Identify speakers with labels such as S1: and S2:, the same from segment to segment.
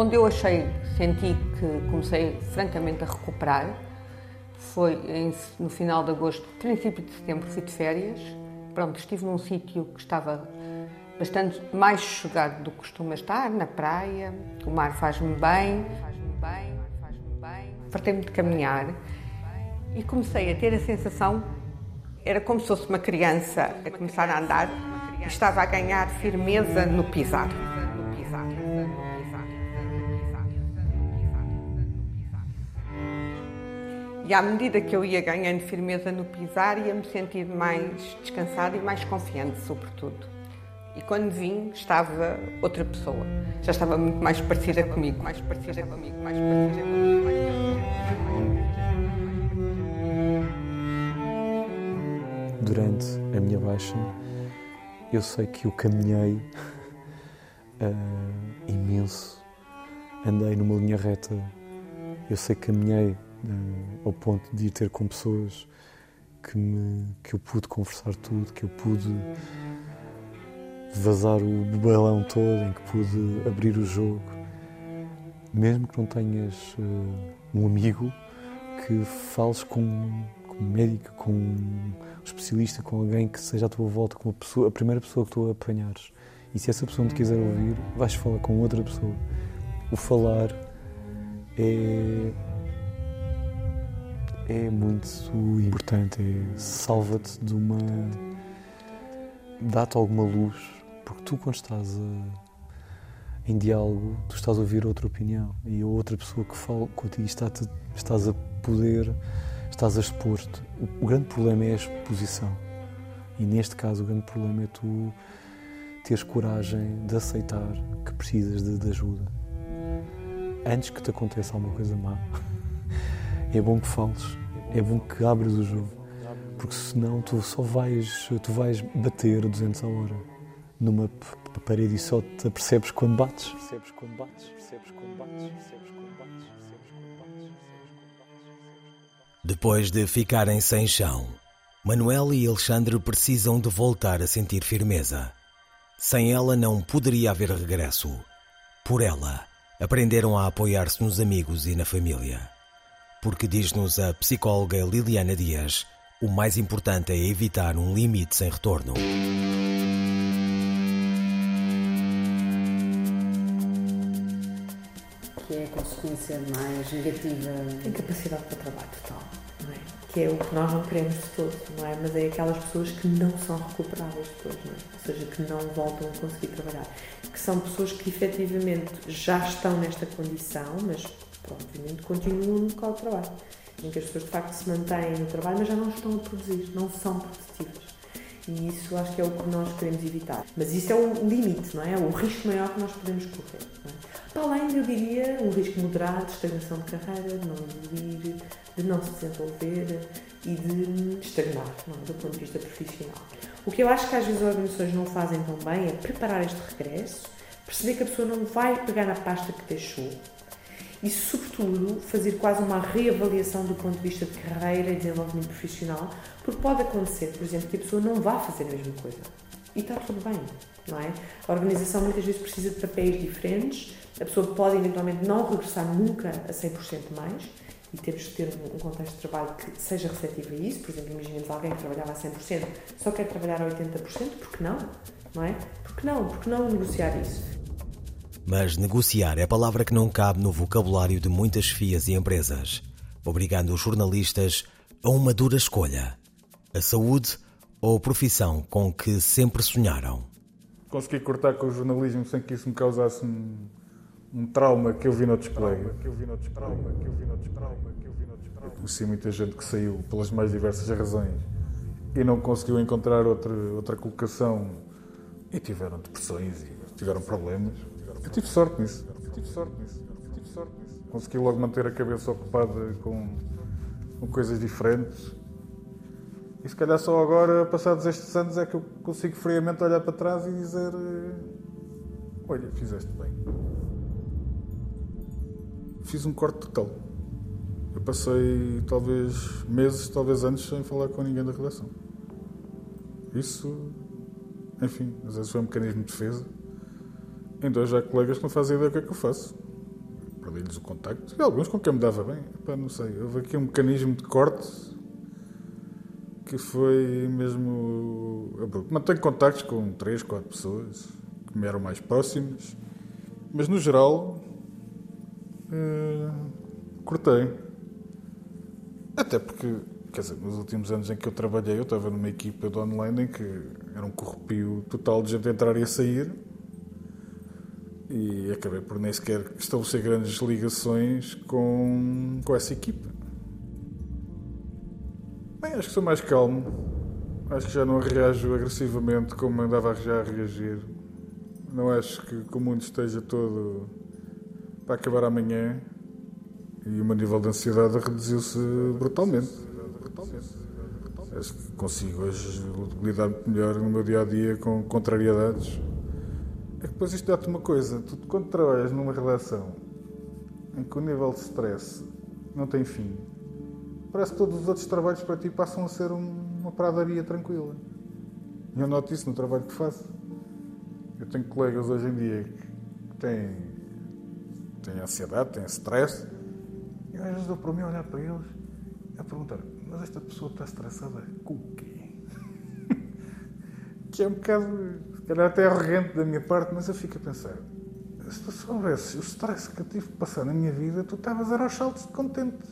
S1: Onde eu achei, senti que comecei francamente a recuperar foi em, no final de agosto, princípio de setembro, fui de férias. Pronto, estive num sítio que estava bastante mais sossegado do que costuma estar, na praia. O mar faz-me bem. Fartei-me de caminhar e comecei a ter a sensação, era como se fosse uma criança a começar a andar e estava a ganhar firmeza no pisar. E à medida que eu ia ganhando firmeza no pisar, ia-me sentir mais descansada e mais confiante, sobretudo. E quando vim, estava outra pessoa. Já estava muito mais parecida comigo. Mais parecida comigo, mais parecida comigo, mais
S2: Durante a minha baixa, eu sei que eu caminhei uh, imenso. Andei numa linha reta. Eu sei que caminhei uh, ao ponto de ir ter com pessoas que, me, que eu pude conversar tudo, que eu pude vazar o balão todo, em que pude abrir o jogo. Mesmo que não tenhas uh, um amigo, que fales com, com um médico, com um especialista, com alguém que seja à tua volta, com a, pessoa, a primeira pessoa que tu apanhares. E se essa pessoa não te quiser ouvir, vais falar com outra pessoa. O falar é é muito importante, é salva-te de uma. dá-te alguma luz, porque tu, quando estás a, em diálogo, tu estás a ouvir outra opinião e a outra pessoa que fala contigo está estás a poder, estás a expor-te. O, o grande problema é a exposição e, neste caso, o grande problema é tu teres coragem de aceitar que precisas de, de ajuda antes que te aconteça alguma coisa má. é bom que fales, é bom que abres o jogo, porque senão tu só vais, tu vais bater 200 a hora numa parede e só te apercebes quando bates. Percebes quando bates, percebes quando bates, percebes quando bates, percebes quando bates.
S3: Depois de ficarem sem chão, Manuel e Alexandre precisam de voltar a sentir firmeza. Sem ela não poderia haver regresso. Por ela, aprenderam a apoiar-se nos amigos e na família. Porque diz-nos a psicóloga Liliana Dias, o mais importante é evitar um limite sem retorno.
S4: Que é a consequência mais negativa. Incapacidade para trabalho total, não é? Que é o que nós não queremos de todo, não é? Mas é aquelas pessoas que não são recuperáveis depois, não é? Ou seja, que não voltam a conseguir trabalhar. Que são pessoas que efetivamente já estão nesta condição, mas obviamente continuam no local de trabalho, em que as pessoas de facto se mantêm no trabalho, mas já não estão a produzir, não são produtivas. E isso acho que é o que nós queremos evitar. Mas isso é o limite, não é? O risco maior que nós podemos correr. É? Para além, eu diria, um risco moderado de estagnação de carreira, de não evoluir, de não se desenvolver e de estagnar, não é? do ponto de vista profissional. O que eu acho que às vezes as organizações não fazem tão bem é preparar este regresso, perceber que a pessoa não vai pegar na pasta que deixou, e, sobretudo, fazer quase uma reavaliação do ponto de vista de carreira e desenvolvimento profissional, porque pode acontecer, por exemplo, que a pessoa não vá fazer a mesma coisa. E está tudo bem, não é? A organização muitas vezes precisa de papéis diferentes, a pessoa pode eventualmente não regressar nunca a 100% mais, e temos que ter um contexto de trabalho que seja receptivo a isso. Por exemplo, imaginemos alguém que trabalhava a 100%, só quer trabalhar a 80%, porque não? Não é? Porque não? Porque não negociar isso?
S3: Mas negociar é a palavra que não cabe no vocabulário de muitas FIAs e empresas, obrigando os jornalistas a uma dura escolha: a saúde ou a profissão com que sempre sonharam.
S5: Consegui cortar com o jornalismo sem que isso me causasse um, um trauma que eu vi noutros colegas. Eu conheci muita gente que saiu pelas mais diversas razões e não conseguiu encontrar outra, outra colocação e tiveram depressões e tiveram problemas. Eu tive sorte nisso. Eu tive sorte nisso. Eu tive sorte nisso. Consegui logo manter a cabeça ocupada com, com coisas diferentes. E se calhar só agora, passados estes anos, é que eu consigo friamente olhar para trás e dizer: eh, Olha, fizeste bem. Fiz um corte total. Eu passei talvez meses, talvez anos, sem falar com ninguém da redação. Isso, enfim, às vezes foi um mecanismo de defesa. Então já há colegas que não fazem ideia do que é que eu faço. perdi-lhes o contacto. E alguns com quem me dava bem. Epá, não sei, houve aqui um mecanismo de corte que foi mesmo abrupto. Mantenho contactos com três, quatro pessoas que me eram mais próximas, mas no geral uh, cortei. Até porque, quer dizer, nos últimos anos em que eu trabalhei, eu estava numa equipa de online em que era um corrupio total de gente entrar e sair e acabei por nem sequer estabelecer grandes ligações com, com essa equipa. Bem, acho que sou mais calmo. Acho que já não reajo agressivamente como andava já a reagir. Não acho que, que o mundo esteja todo para acabar amanhã e o meu nível de ansiedade reduziu-se brutalmente. Acho que consigo hoje lidar melhor no meu dia a dia com contrariedades é que depois isto dá-te uma coisa, tu quando trabalhas numa relação em que o nível de stress não tem fim, parece que todos os outros trabalhos para ti passam a ser uma pradaria tranquila. E eu noto isso no trabalho que faço. Eu tenho colegas hoje em dia que têm, têm ansiedade, têm stress, e às vezes dou para mim olhar para eles a perguntar: mas esta pessoa está estressada com o quê? que é um bocado calhar até arrogante da minha parte, mas eu fico a pensar: se tu soubesses o stress que eu tive que passar na minha vida, tu estavas a dar aos saltos de contente.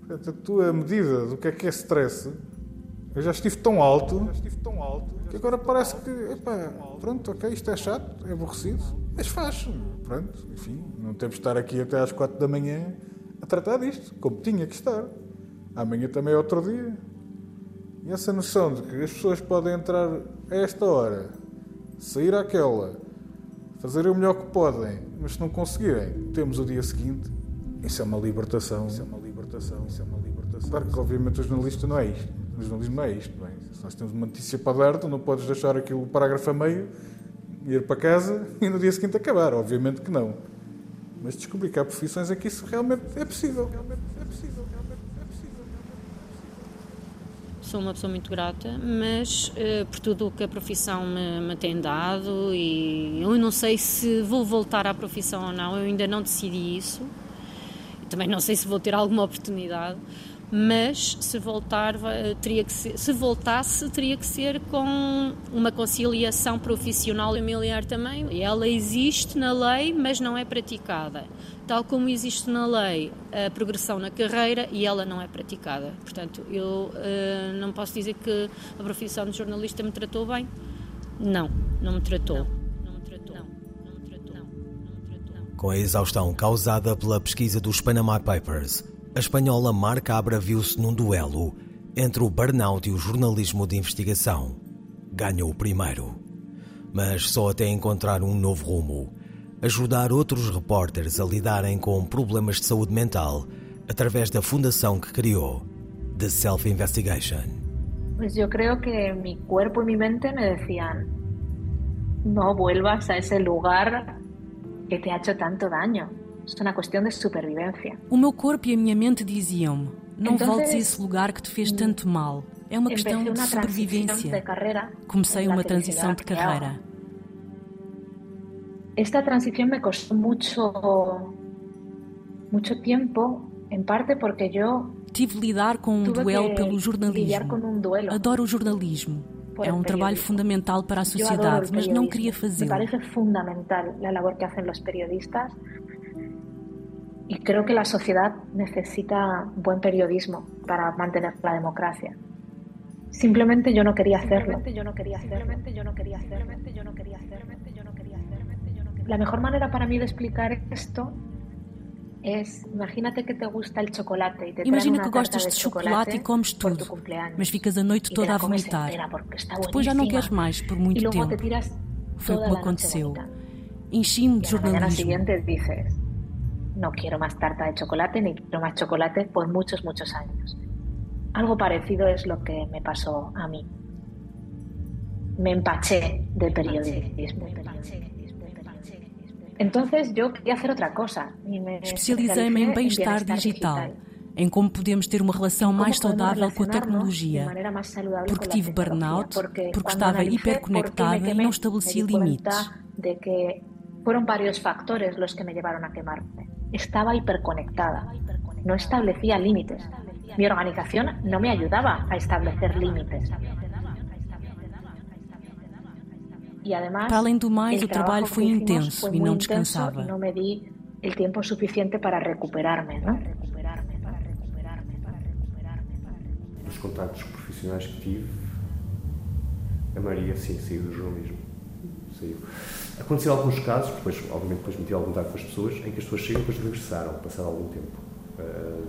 S5: Portanto, a tua medida do que é que é stress, eu já estive tão alto, estive tão alto que agora parece que, epá, pronto, ok, isto é chato, é aborrecido, mas faz. Pronto, enfim, não temos de estar aqui até às quatro da manhã a tratar disto, como tinha que estar. Amanhã também é outro dia. E essa noção de que as pessoas podem entrar a esta hora sair àquela, fazer o melhor que podem, mas se não conseguirem, temos o dia seguinte. Isso é uma libertação. Isso é uma libertação. Isso é uma libertação. Claro que, obviamente, o jornalista não é isto. O jornalismo não é isto. Bem, se nós temos uma notícia para dar, tu não podes deixar aquilo parágrafo a meio, ir para casa e no dia seguinte acabar. Obviamente que não. Mas descobri que há profissões em que isso realmente é possível. Realmente é possível.
S6: Sou uma pessoa muito grata, mas uh, por tudo o que a profissão me, me, tem dado e eu não sei se vou voltar à profissão ou não, eu ainda não decidi isso. Também não sei se vou ter alguma oportunidade, mas se voltar teria que ser, se voltasse teria que ser com uma conciliação profissional e familiar também. E ela existe na lei, mas não é praticada. Tal como existe na lei a progressão na carreira e ela não é praticada. Portanto, eu uh, não posso dizer que a profissão de jornalista me tratou bem. Não, não me tratou.
S3: Com a exaustão causada pela pesquisa dos Panama Papers, a espanhola Marca Abra viu-se num duelo entre o burnout e o jornalismo de investigação. Ganhou o primeiro. Mas só até encontrar um novo rumo, ajudar outros repórteres a lidarem com problemas de saúde mental através da fundação que criou, The Self Investigation.
S7: Pues yo creo que mi cuerpo y mi mente me decían, no vuelvas a ese lugar que te ha hecho tanto daño. É uma questão de supervivência.
S8: O meu corpo e a minha mente diziam-me: não Entonces, voltes a esse lugar que te fez tanto mal. É uma questão de sobrevivência. Comecei uma transição de carreira.
S7: Esta transição me custou muito, muito tempo, em parte porque eu
S8: tive de lidar com um duelo pelo jornalismo. Um Adoro o jornalismo. É um trabalho fundamental para a sociedade, mas não queria fazê-lo.
S7: Me parece fundamental a labor que fazem os periodistas Y creo que la sociedad necesita buen periodismo para mantener la democracia. Simplemente yo no quería hacerlo. Yo no quería hacerlo. Yo no quería hacerlo. Yo no quería hacerlo. La mejor manera para mí de explicar esto es, imagínate que te gusta el chocolate y te
S8: Imagina que gostas de chocolate e comes tudo, mas ficas a noite toda a vomitar. Depois já não queres mais por muito tempo. Foi como aconteceu. Enchi-me de jornalismo.
S7: No quiero más tarta de chocolate ni quiero más chocolate por muchos, muchos años. Algo parecido es lo que me pasó a mí. Me empaché de periodismo. Entonces yo quería hacer otra cosa.
S8: Especializei-me em bem-estar digital, em como podemos ter uma relação mais saudável com a tecnologia. Porque tive burnout, porque estava hiperconectada e não estabelecia limites.
S7: De que fueron varios factores los que me llevaron a quemarme. Estaba hiperconectada, no establecía límites. Mi organización no me ayudaba a establecer límites.
S8: E además, Para além do mais, o trabalho foi intenso e não descansava.
S7: Não me di o tempo suficiente para recuperarme, não?
S9: Os contactos profissionais que tive, a Maria sim saiu do jornalismo. Saiu. Aconteceu alguns casos, depois, obviamente, depois meti algum contato com as pessoas, em que as pessoas saíram e depois regressaram, passaram algum tempo. Uh,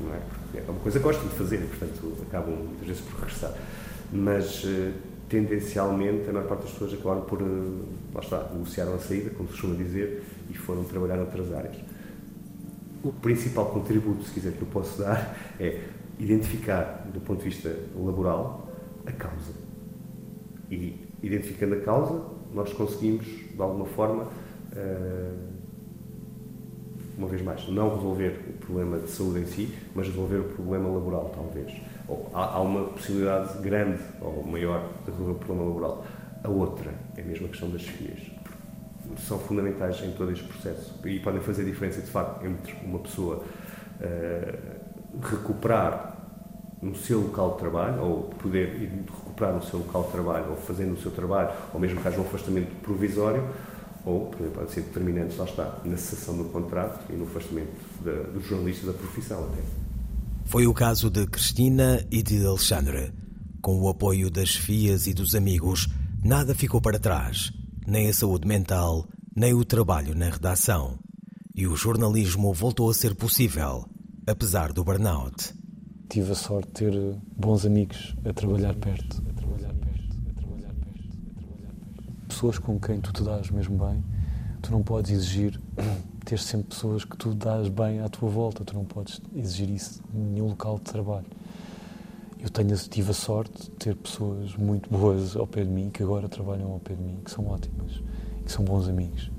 S9: não é? Porque é uma coisa que gostam de fazer e, portanto, acabam muitas vezes por regressar. Mas. Uh, tendencialmente a maior parte das pessoas acabaram por, eh, lá está, negociaram a saída, como se costuma dizer, e foram trabalhar noutras áreas. O principal contributo, se quiser, que eu posso dar é identificar, do ponto de vista laboral, a causa. E identificando a causa, nós conseguimos, de alguma forma, eh, uma vez mais, não resolver o problema de saúde em si, mas resolver o problema laboral, talvez há, há uma possibilidade grande ou maior de resolver o problema laboral. A outra é a mesma questão das filhas. São fundamentais em todo este processo e podem fazer diferença, de facto, entre uma pessoa uh, recuperar no seu local de trabalho, ou poder recuperar no seu local de trabalho, ou fazendo o seu trabalho, ou mesmo que haja um afastamento provisório, ou também pode ser determinante, lá está, na cessação do contrato e no afastamento da, do jornalista da profissão até.
S3: Foi o caso de Cristina e de Alexandre. Com o apoio das fias e dos amigos, nada ficou para trás, nem a saúde mental, nem o trabalho na redação. E o jornalismo voltou a ser possível, apesar do burnout.
S2: Tive a sorte de ter bons amigos a trabalhar perto. Pessoas com quem tu te dás mesmo bem, tu não podes exigir ter sempre pessoas que tu dás bem à tua volta. Tu não podes exigir isso em nenhum local de trabalho. Eu tenho, tive a sorte de ter pessoas muito boas ao pé de mim, que agora trabalham ao pé de mim, que são ótimas, que são bons amigos.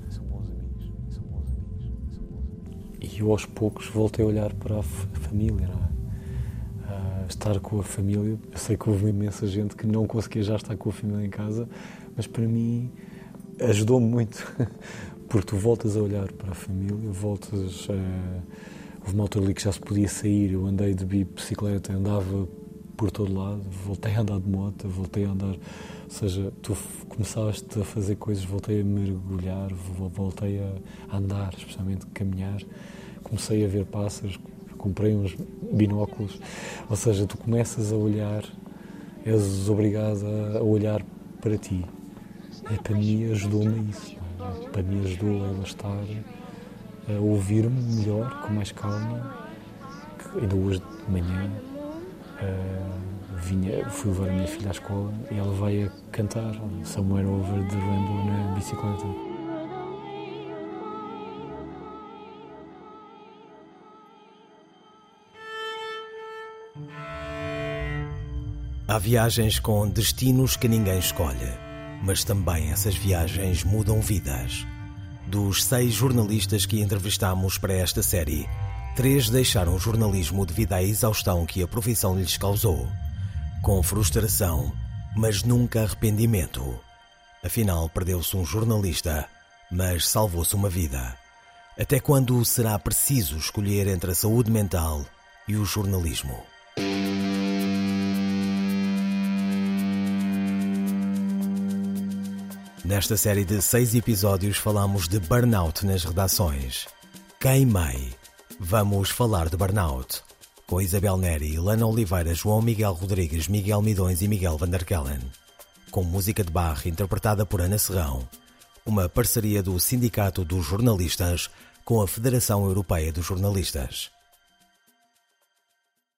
S2: E eu aos poucos voltei a olhar para a família, é? Estar com a família. Eu sei que houve imensa gente que não conseguia já estar com a família em casa, mas para mim ajudou-me muito, porque tu voltas a olhar para a família, voltas a... Houve uma altura ali que já se podia sair, eu andei de bicicleta, andava por todo lado, voltei a andar de moto, voltei a andar, ou seja, tu começaste a fazer coisas, voltei a mergulhar, voltei a andar, especialmente caminhar, comecei a ver pássaros, comprei uns binóculos, ou seja, tu começas a olhar, és obrigado a olhar para ti. E para mim ajudou-me isso para mim ajudou a estar a ouvir-me melhor, com mais calma. Ainda hoje de manhã uh, vinha, fui levar a minha filha à escola e ela vai a cantar Somewhere Over the Rainbow na bicicleta.
S3: Há viagens com destinos que ninguém escolhe mas também essas viagens mudam vidas. Dos seis jornalistas que entrevistamos para esta série, três deixaram o jornalismo devido à exaustão que a profissão lhes causou. Com frustração, mas nunca arrependimento. Afinal, perdeu-se um jornalista, mas salvou-se uma vida. Até quando será preciso escolher entre a saúde mental e o jornalismo? Nesta série de seis episódios falamos de burnout nas redações. Queimei. Vamos falar de burnout. Com Isabel Neri, Lana Oliveira, João Miguel Rodrigues, Miguel Midões e Miguel Vanderkellen. Com música de barra interpretada por Ana Serrão. Uma parceria do Sindicato dos Jornalistas com a Federação Europeia dos Jornalistas.